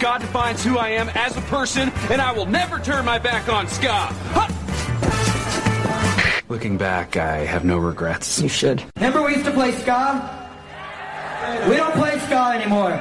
Scott defines who I am as a person, and I will never turn my back on Scott. Looking back, I have no regrets. You should. Remember we used to play ska? We don't play ska anymore.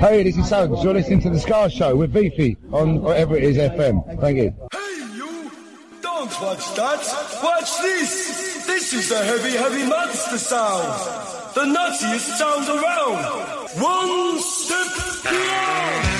Hey, this is Suggs. You're listening to The Ska Show with Beefy on whatever it is FM. Thank you. Hey, you! Don't watch that! Watch this! This is the heavy, heavy monster sound! The nuttiest sound around! One step beyond!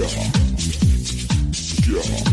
Ja. Ja.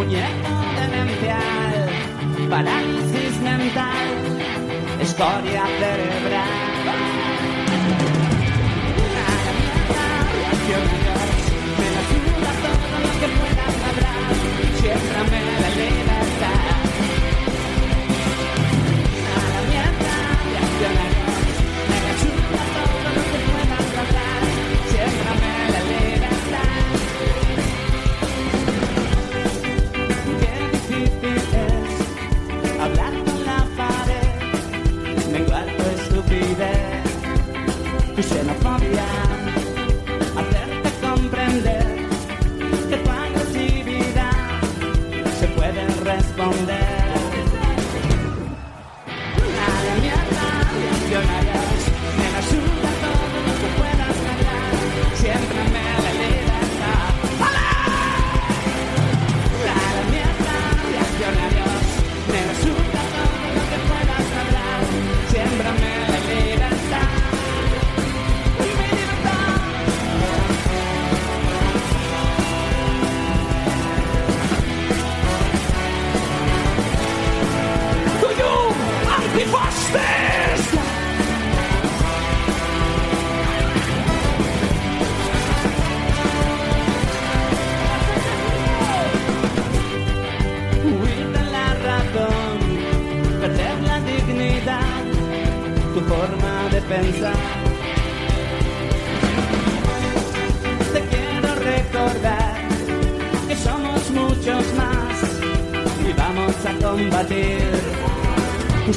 muñeco demencial, parálisis mental, escoria cerebral. Me la todo lo que puedas hablar.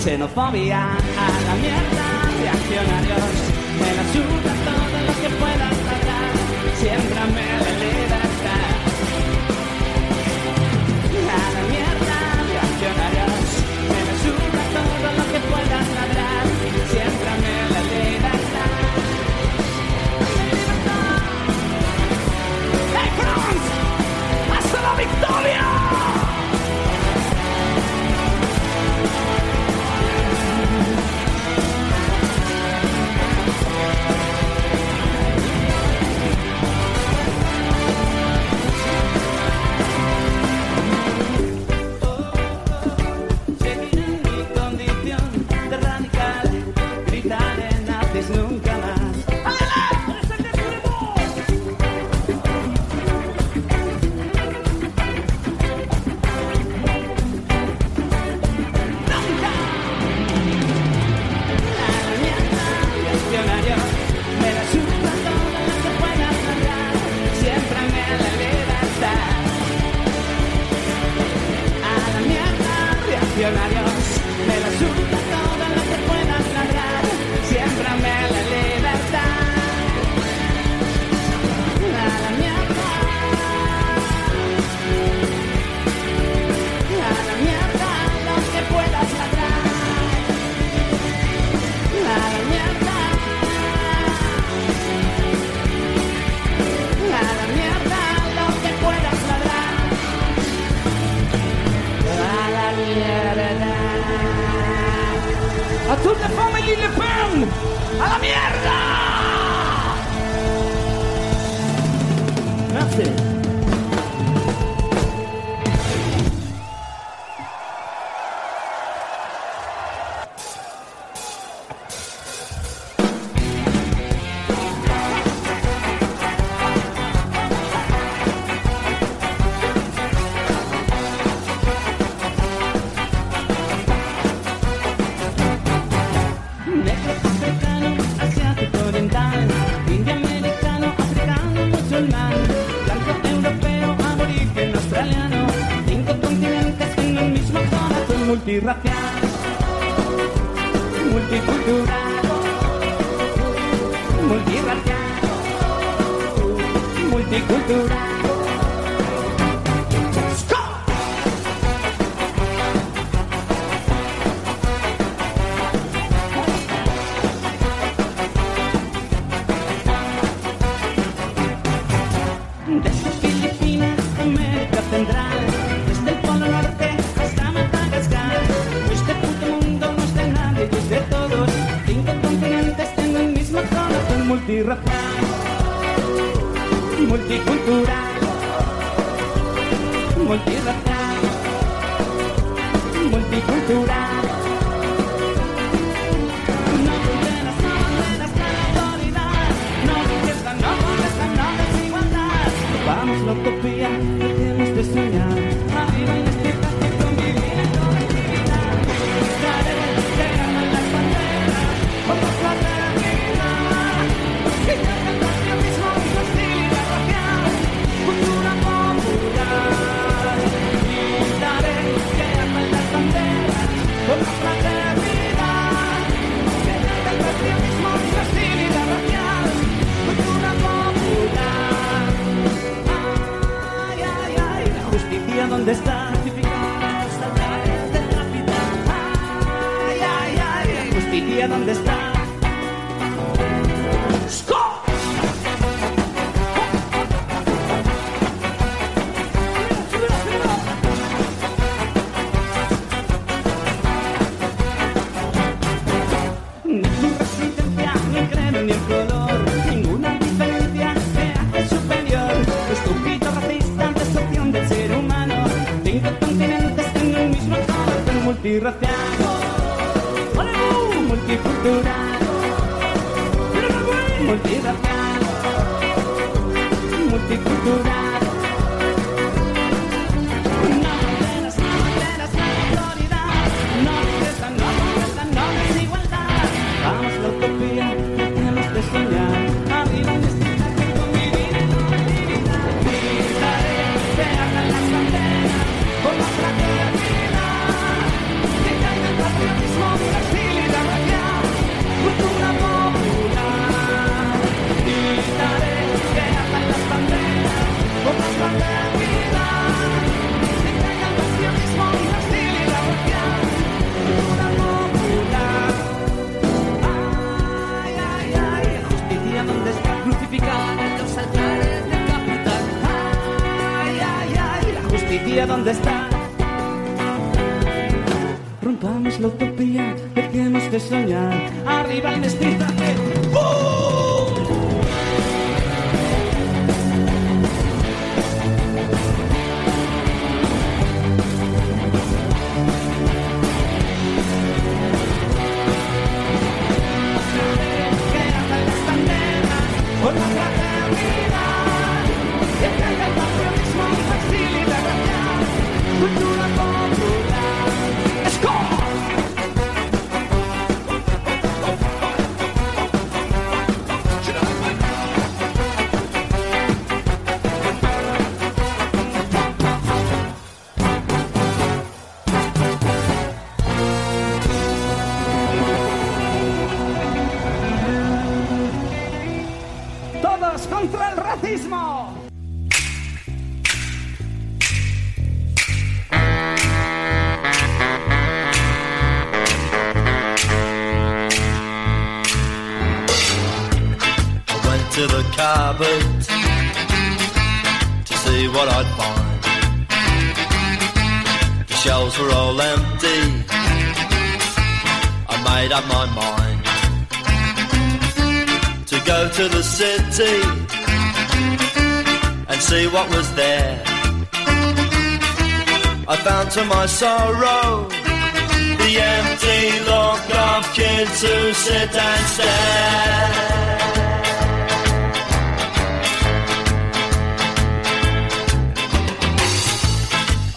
Xenofobia a la mierda de accionarios. Me la suda todo lo que puedas tratar. Siempre me ¡A la mierda! Gracias. utopía, ¿dónde está? Rompamos la utopía, dejemos de soñar. Arriba el mestizaje. Por la fraternidad. We're city and see what was there. I found to my sorrow the empty look of kids who sit and stare.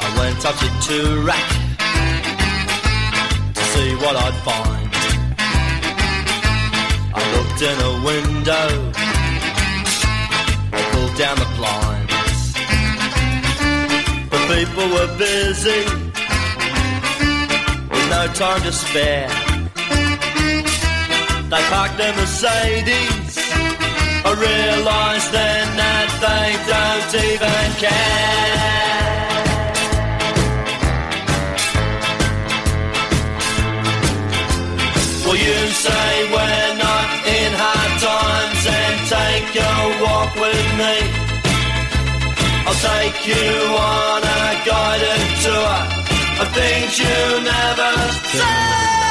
I went up to Toorak to see what I'd find. I looked in a window, down the blinds. The people were busy with no time to spare. They parked their Mercedes. I realised then that they don't even care. Will you say we're a walk with me? I'll take you on a guided tour of things you never say.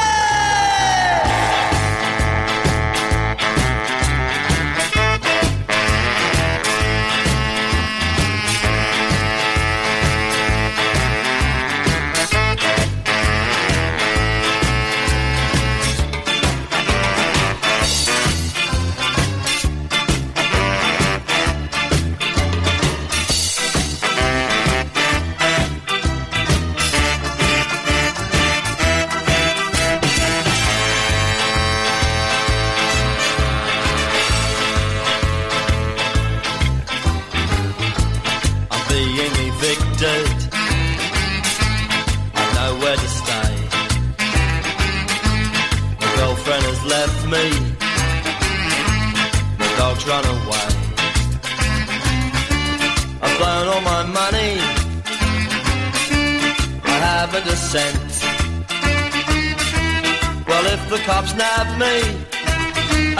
If the cops nab me,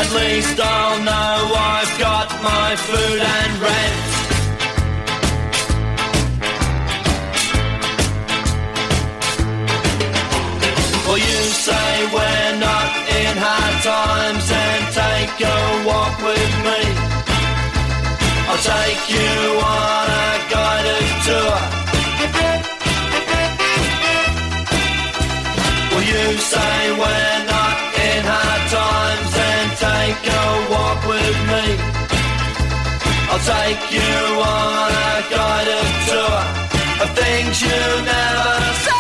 at least I'll know I've got my food and rent. Well, you say we're not in hard times and take a walk with me. I'll take you on a guided tour. Well, you say we're take a walk with me. I'll take you on a guided tour of things you never say.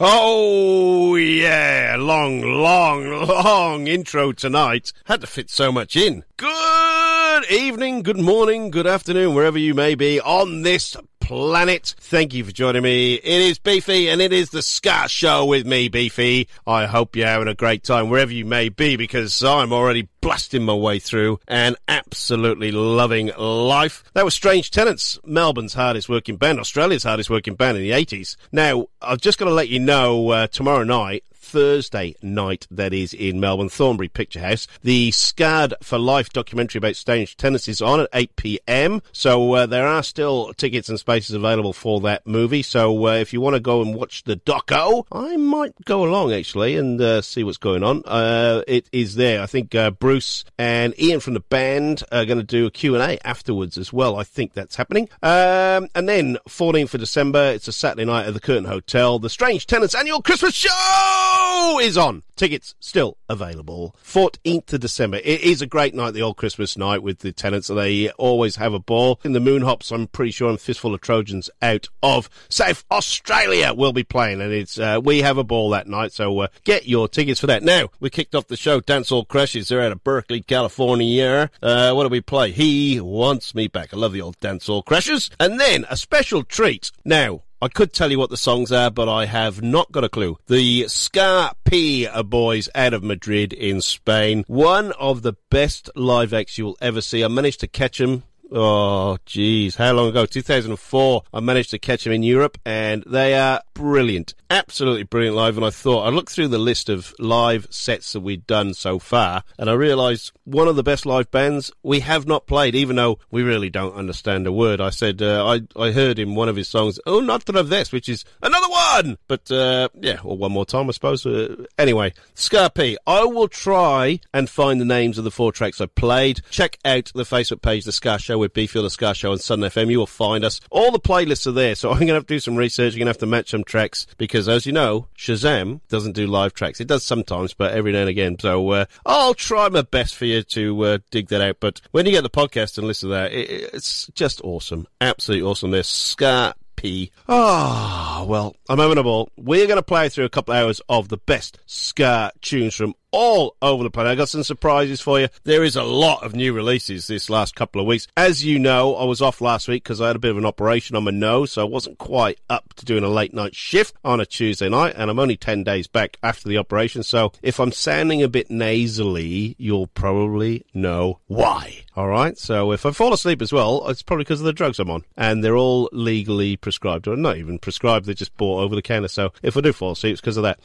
Oh, yeah. Long, long, long intro tonight. Had to fit so much in. Good evening, good morning, good afternoon, wherever you may be on this planet. Thank you for joining me. It is Beefy and it is the Ska Show with me, Beefy. I hope you're having a great time wherever you may be because I'm already blasting my way through and absolutely loving life. That was Strange Tenants, Melbourne's hardest working band, Australia's hardest working band in the 80s. Now, I've just got to let you know uh, tomorrow night, Thursday night, that is in Melbourne, Thornbury Picture House. The Scarred for Life documentary about Strange Tenants is on at 8 pm. So uh, there are still tickets and spaces available for that movie. So uh, if you want to go and watch the doco, I might go along actually and uh, see what's going on. Uh, it is there. I think uh, Bruce and Ian from the band are going to do a Q&A afterwards as well. I think that's happening. Um, and then 14th of December, it's a Saturday night at the Curtin Hotel. The Strange Tenants annual Christmas show is on. Tickets still available. 14th of December. It is a great night, the old Christmas night with the tenants. They always have a ball. In the Moon Hops, I'm pretty sure, and Fistful of Trojans out of South Australia will be playing, and it's uh, we have a ball that night. So uh, get your tickets for that. Now we kicked off the show. Dancehall Crashers. They're out of Berkeley, California. Uh, what do we play? He wants me back. I love the old Dancehall Crashers. And then a special treat. Now I could tell you what the songs are, but I have not got a clue. The Ska P boys out of Madrid in Spain. One of the best live acts you will ever see. I managed to catch them Oh, geez, how long ago? 2004. I managed to catch them in Europe, and they are brilliant, absolutely brilliant live. And I thought I looked through the list of live sets that we'd done so far, and I realised one of the best live bands we have not played, even though we really don't understand a word. I said uh, I I heard in one of his songs, "Oh, not of this," which is another one, but uh, yeah, or one more time, I suppose. Uh, anyway, Ska I will try and find the names of the four tracks I played. Check out the Facebook page, The Ska Show, with Beefy The Ska Show on Sun FM. You will find us. All the playlists are there, so I'm going to have to do some research. You're going to have to match some tracks because, as you know, Shazam doesn't do live tracks. It does sometimes, but every now and again. So uh, I'll try my best for you to uh, dig that out. But when you get the podcast and listen to that, it, it's just awesome. Absolutely awesome. There's Ska P. Ah, oh, well, I'm having a ball. We're going to play through a couple of hours of the best ska tunes from all over the planet. I got some surprises for you. There is a lot of new releases this last couple of weeks. As you know, I was off last week because I had a bit of an operation on my nose, so I wasn't quite up to doing a late night shift on a Tuesday night, and I'm only 10 days back after the operation, so if I'm sounding a bit nasally, you'll probably know why. Alright, so if I fall asleep as well, it's probably because of the drugs I'm on, and they're all legally prescribed, or not even prescribed, they're just bought over the counter, so if I do fall asleep, it's because of that.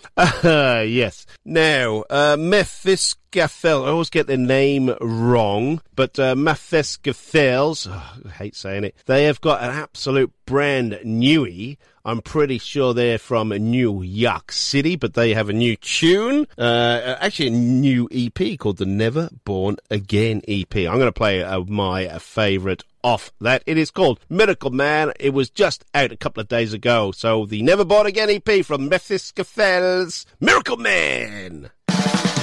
Yes. Now, uh, uh, I always get their name wrong, but uh, Mephiskapheles, oh, I hate saying it, they have got an absolute brand newie. I'm pretty sure they're from New York City, but they have a new tune, uh, actually a new EP called the Never Born Again EP. I'm going to play uh, my favourite off that. It is called Miracle Man. It was just out a couple of days ago. So the Never Born Again EP from Mephiskapheles, Miracle Man. To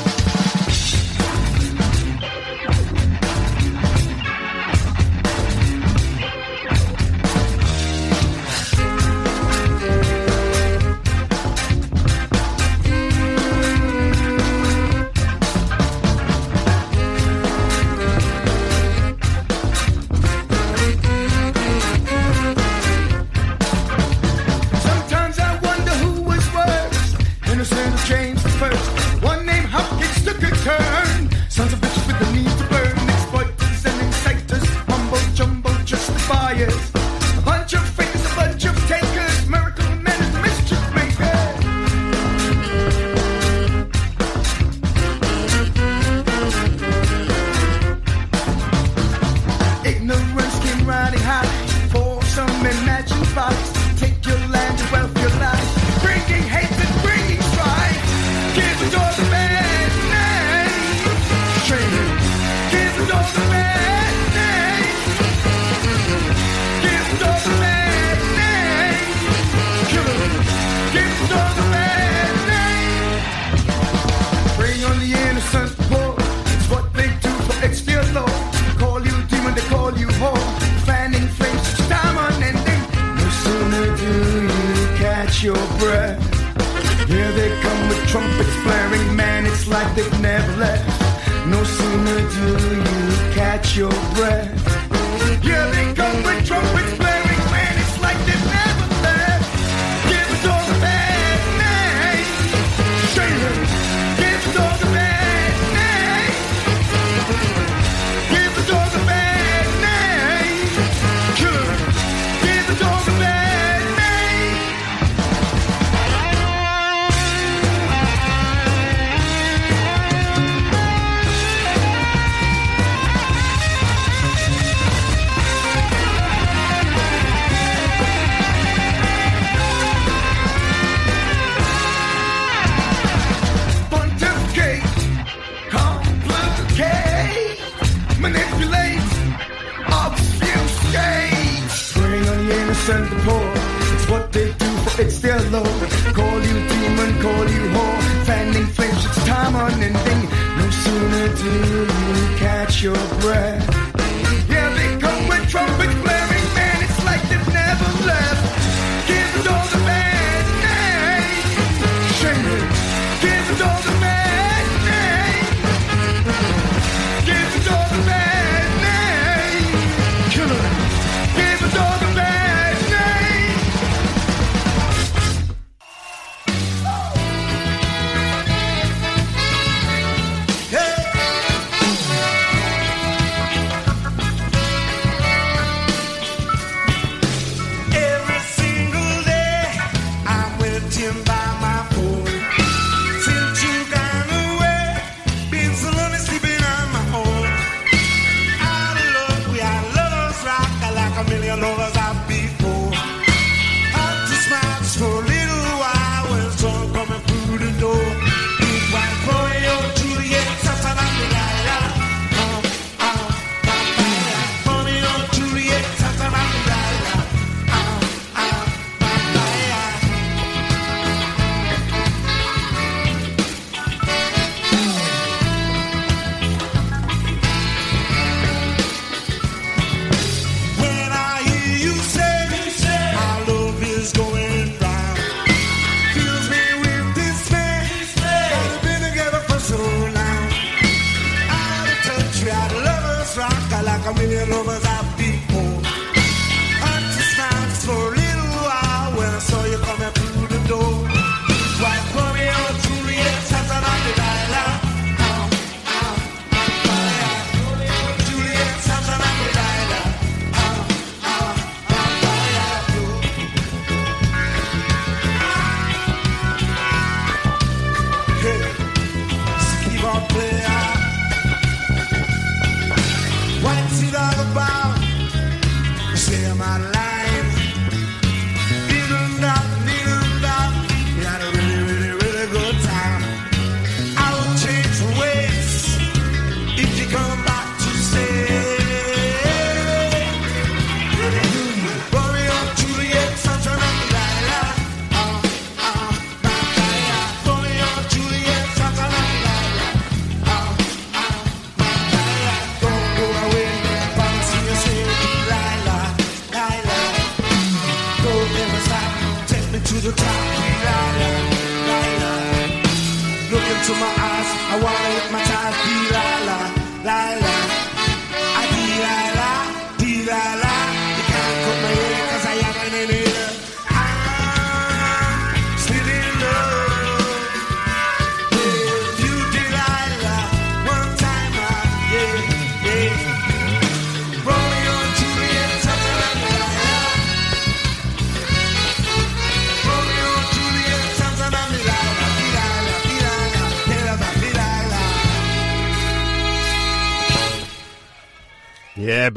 Sons of bitches with the need to burn, exploiters and sectors, mumbo jumbo justifiers.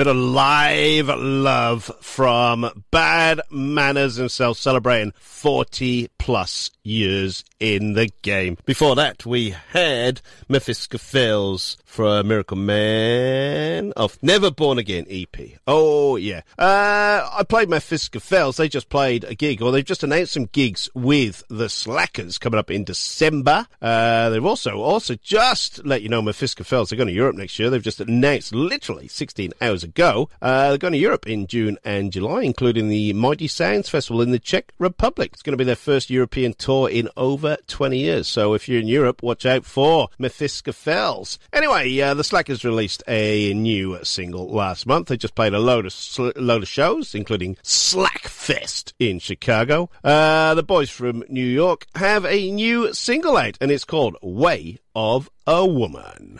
Bit of live love from Bad Manners himself celebrating 40 plus years in the game. Before that, we had Mephiskapheles for Miracle Man of Never Born Again EP. Oh, yeah. Uh, I played Mephiskapheles. They just played a gig, or they've just announced some gigs with the Slackers coming up in December. Uh, they've also, also just let you know Mephiskapheles are going to Europe next year. They've just announced literally 16 hours ago. Uh, they're going to Europe in June and July, including the Mighty Sounds Festival in the Czech Republic. It's going to be their first European tour in over 20 years. So if you're in Europe, watch out for Mephiskapheles. Anyway, uh, the Slackers released a new single last month. They just played a load of sl- load of shows, including Slackfest in Chicago. Uh, the boys from New York have a new single out, and it's called Way of a. Woman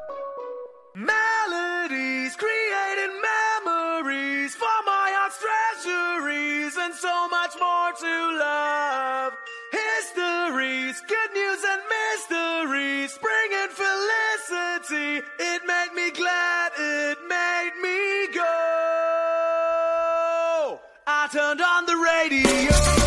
turned on the radio.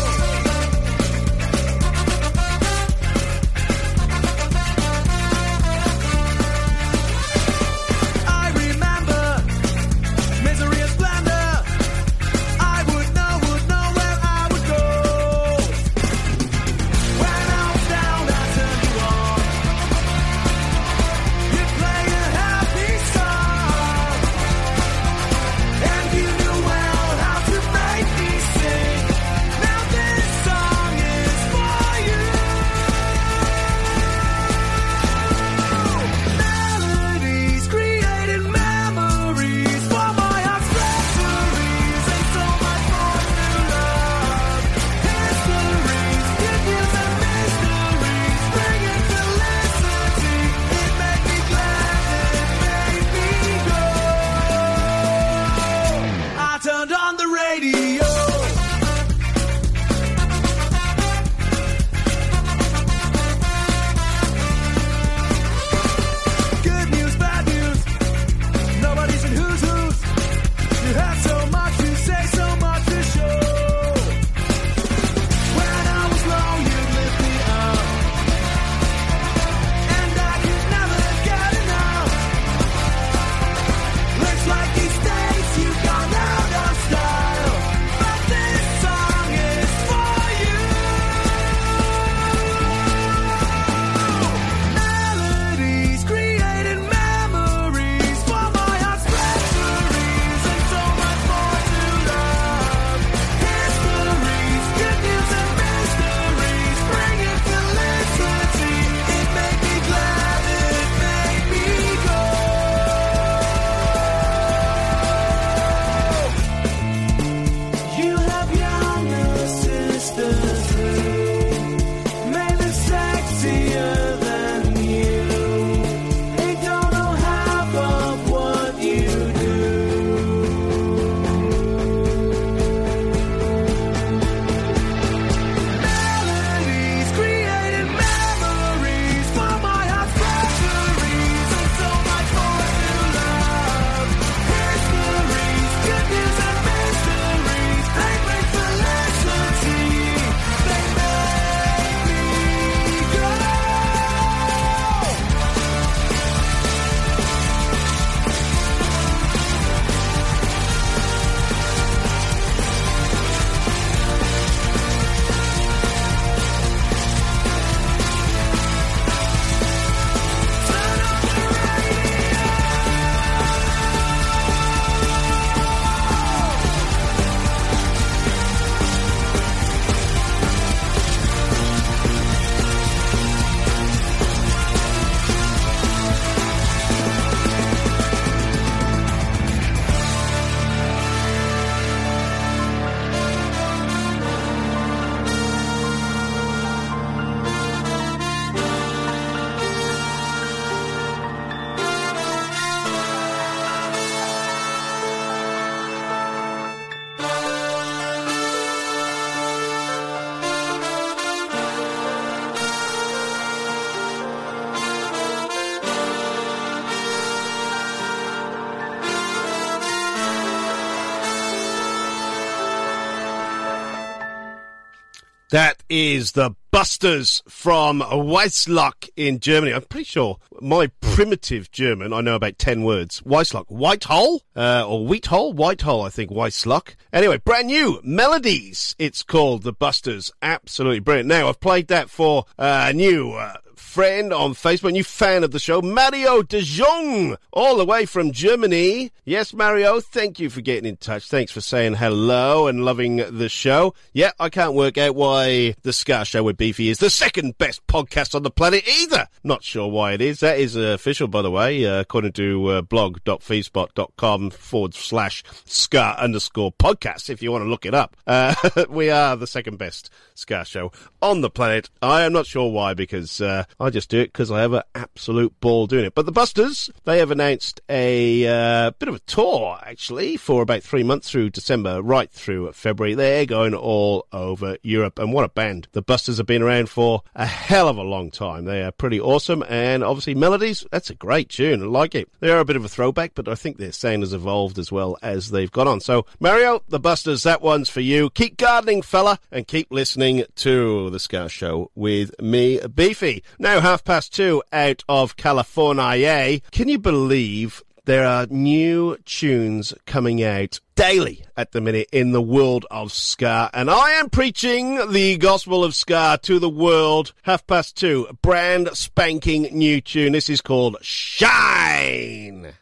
Is the Busters from Weissloch in Germany. I'm pretty sure my primitive German, I know about 10 words. Weissloch, Whitehole, uh, or Wheathole, Whitehole, I think, Weissloch. Anyway, brand new Melodies. It's called the Busters. Absolutely brilliant. Now, I've played that for uh, a new uh, friend on Facebook, new fan of the show, Mario De Jong, all the way from Germany. Yes, Mario, thank you for getting in touch. Thanks for saying hello and loving the show. Yeah, I can't work out why the Ska Show with Beefy is the second best podcast on the planet either. Not sure why it is. That is uh, official, by the way, uh, according to uh, blog.feedspot.com forward slash ska underscore podcast, if you want to look it up. Uh, we are the second best Ska Show on the planet. I am not sure why, because uh, I just do it because I have an absolute ball doing it. But the Busters, they have announced a uh, bit of a tour, actually, for about three months through December, right through February. They're going all over Europe. And what a band. The Busters have been around for a hell of a long time. They are pretty awesome. And obviously, Melodies, that's a great tune. I like it. They are a bit of a throwback, but I think their sound has evolved as well as they've gone on. So, Mario, the Busters, that one's for you. Keep gardening, fella, and keep listening to The Ska Show with me, Beefy. Now, half past two out of California. Can you believe there are new tunes coming out daily at the minute in the world of ska, and I am preaching the gospel of ska to the world. Half past two, brand spanking new tune. This is called Shine.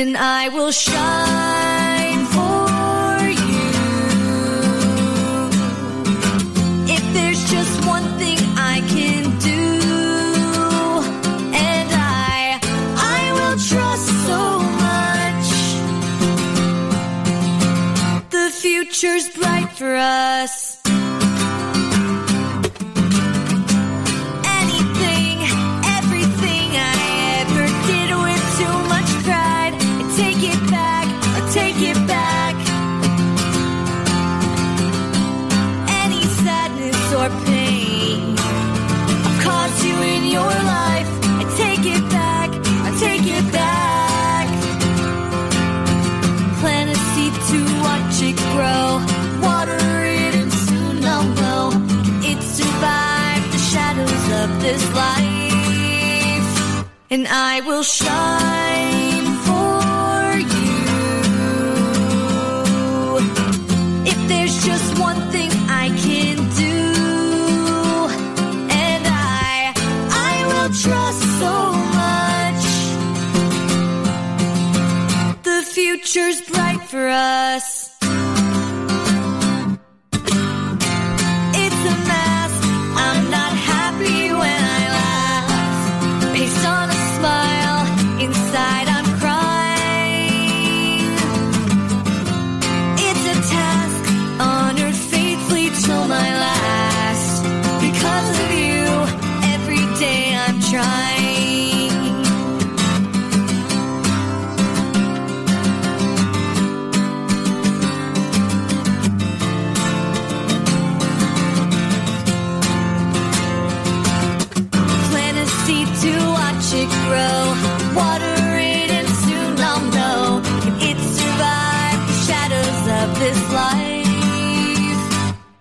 And I will shine for you. If there's just one thing I can do, and I, I will trust so much. The future's bright for us. And I will shine for you. If there's just one thing I can do, and I, I will trust so much. The future's bright for us.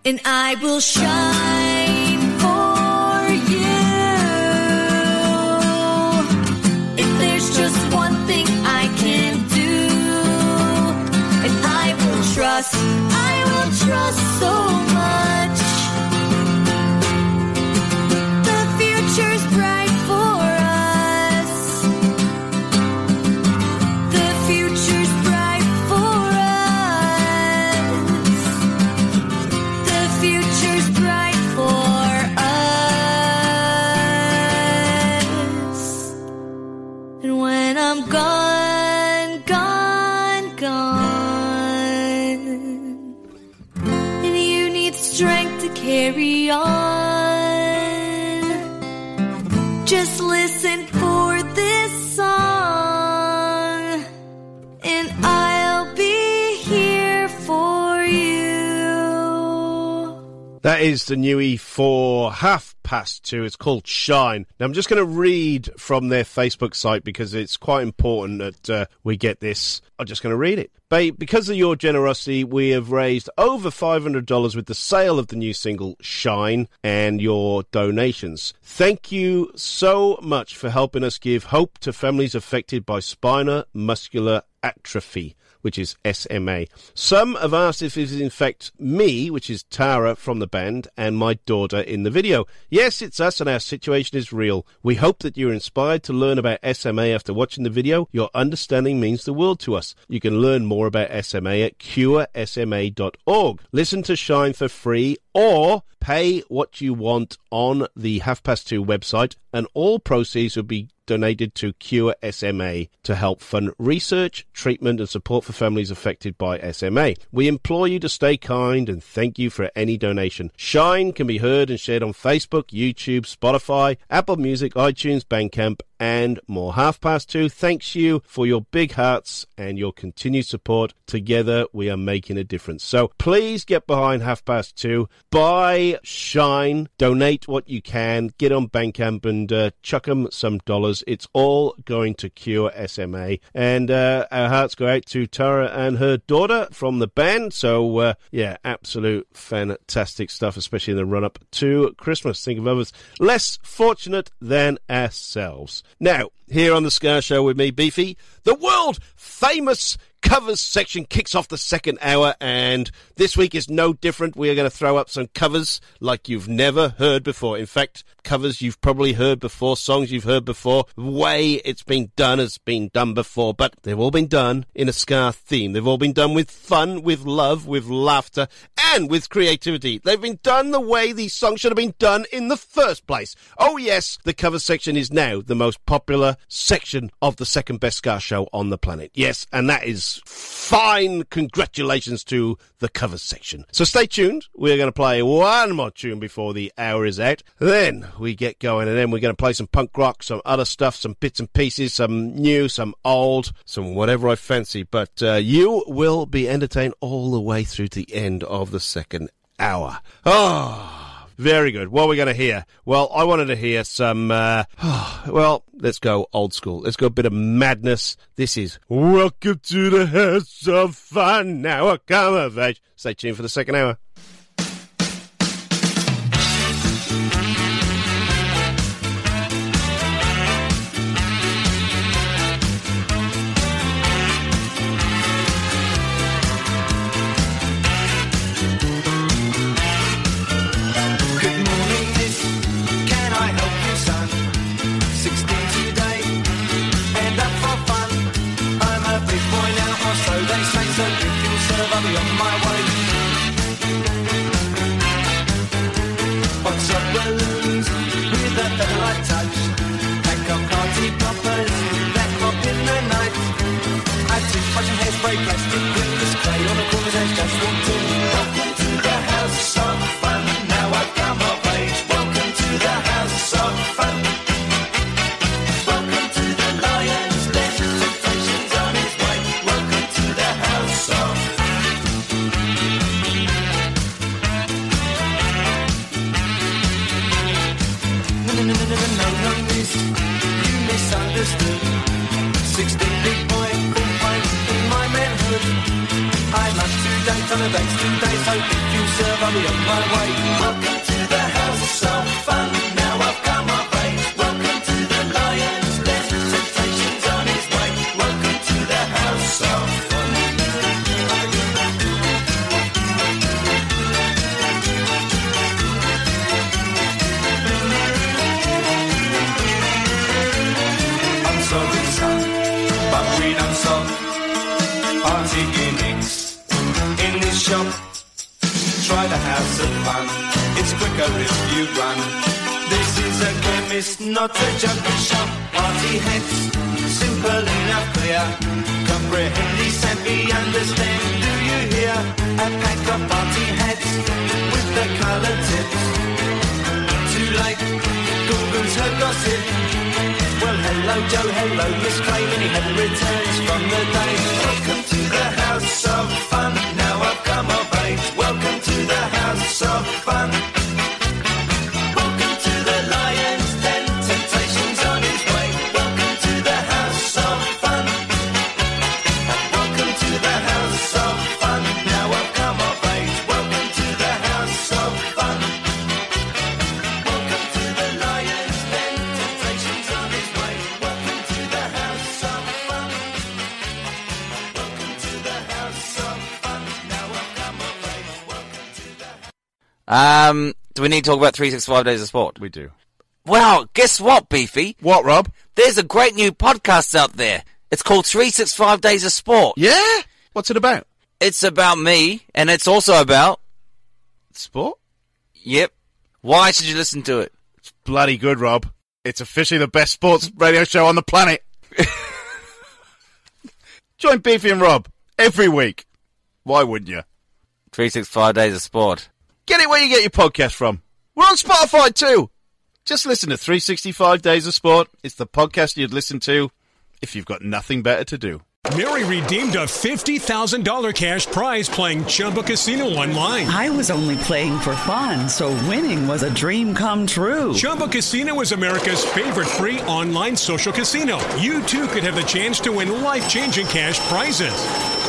And I will shine for you. If there's just one thing I can do, and I will trust, I will trust so That is the new E4 half past two. It's called Shine. Now, I'm just going to read from their Facebook site because it's quite important that uh, we get this. I'm just going to read it. Babe, because of your generosity, we have raised over $500 with the sale of the new single Shine and your donations. Thank you so much for helping us give hope to families affected by spinal muscular atrophy which is SMA. Some have asked if it is in fact me, which is Tara from the band, and my daughter in the video. Yes, it's us and our situation is real. We hope that you're inspired to learn about SMA after watching the video. Your understanding means the world to us. You can learn more about SMA at curesma.org. Listen to Shine for free or pay what you want on the Half Past Two website, and all proceeds will be donated to Cure SMA to help fund research, treatment, and support for families affected by SMA. We implore you to stay kind and thank you for any donation. Shine can be heard and shared on Facebook, YouTube, Spotify, Apple Music, iTunes, Bandcamp, and more. Half past two, thanks you for your big hearts and your continued support. Together, we are making a difference. So please get behind half past two, buy Shine, donate what you can, get on Bandcamp and uh, chuck them some dollars. It's all going to cure SMA. And uh, our hearts go out to Tara and her daughter from the band. So, uh, yeah, absolute fantastic stuff, especially in the run up to Christmas. Think of others less fortunate than ourselves. Now, here on the Ska Show with me, Beefy, the world famous covers section kicks off the second hour, and this week is no different. We are going to throw up some covers like you've never heard before. In fact, covers you've probably heard before, songs you've heard before. The way it's been done has been done before, but they've all been done in a Ska theme. They've all been done with fun, with love, with laughter, and with creativity. They've been done the way these songs should have been done in the first place. Oh yes, the cover section is now the most popular section of the second best Ska show on the planet. Yes, and that is fine. Congratulations to the cover section. So stay tuned. We're going to play one more tune before the hour is out. Then we get going, and then we're going to play some punk rock, some other stuff, some bits and pieces, some new, some old, some whatever I fancy. But uh, you will be entertained all the way through to the end of the second hour. Oh. Very good. What are we going to hear? Well, I wanted to hear some, uh, well, let's go old school. Let's go a bit of madness. This is Welcome to the House of Fun. Now I come of age. Stay tuned for the second hour. We need to talk about 365 Days of Sport? We do. Wow, guess what, Beefy? What, Rob? There's a great new podcast out there. It's called 365 Days of Sport. Yeah? What's it about? It's about me, and it's also about. Sport? Yep. Why should you listen to it? It's bloody good, Rob. It's officially the best sports radio show on the planet. Join Beefy and Rob every week. Why wouldn't you? 365 Days of Sport. Get it where you get your podcast from. We're on Spotify too. Just listen to 365 Days of Sport. It's the podcast you'd listen to if you've got nothing better to do. Mary redeemed a $50,000 cash prize playing Chumba Casino online. I was only playing for fun, so winning was a dream come true. Chumba Casino is America's favorite free online social casino. You too could have the chance to win life changing cash prizes.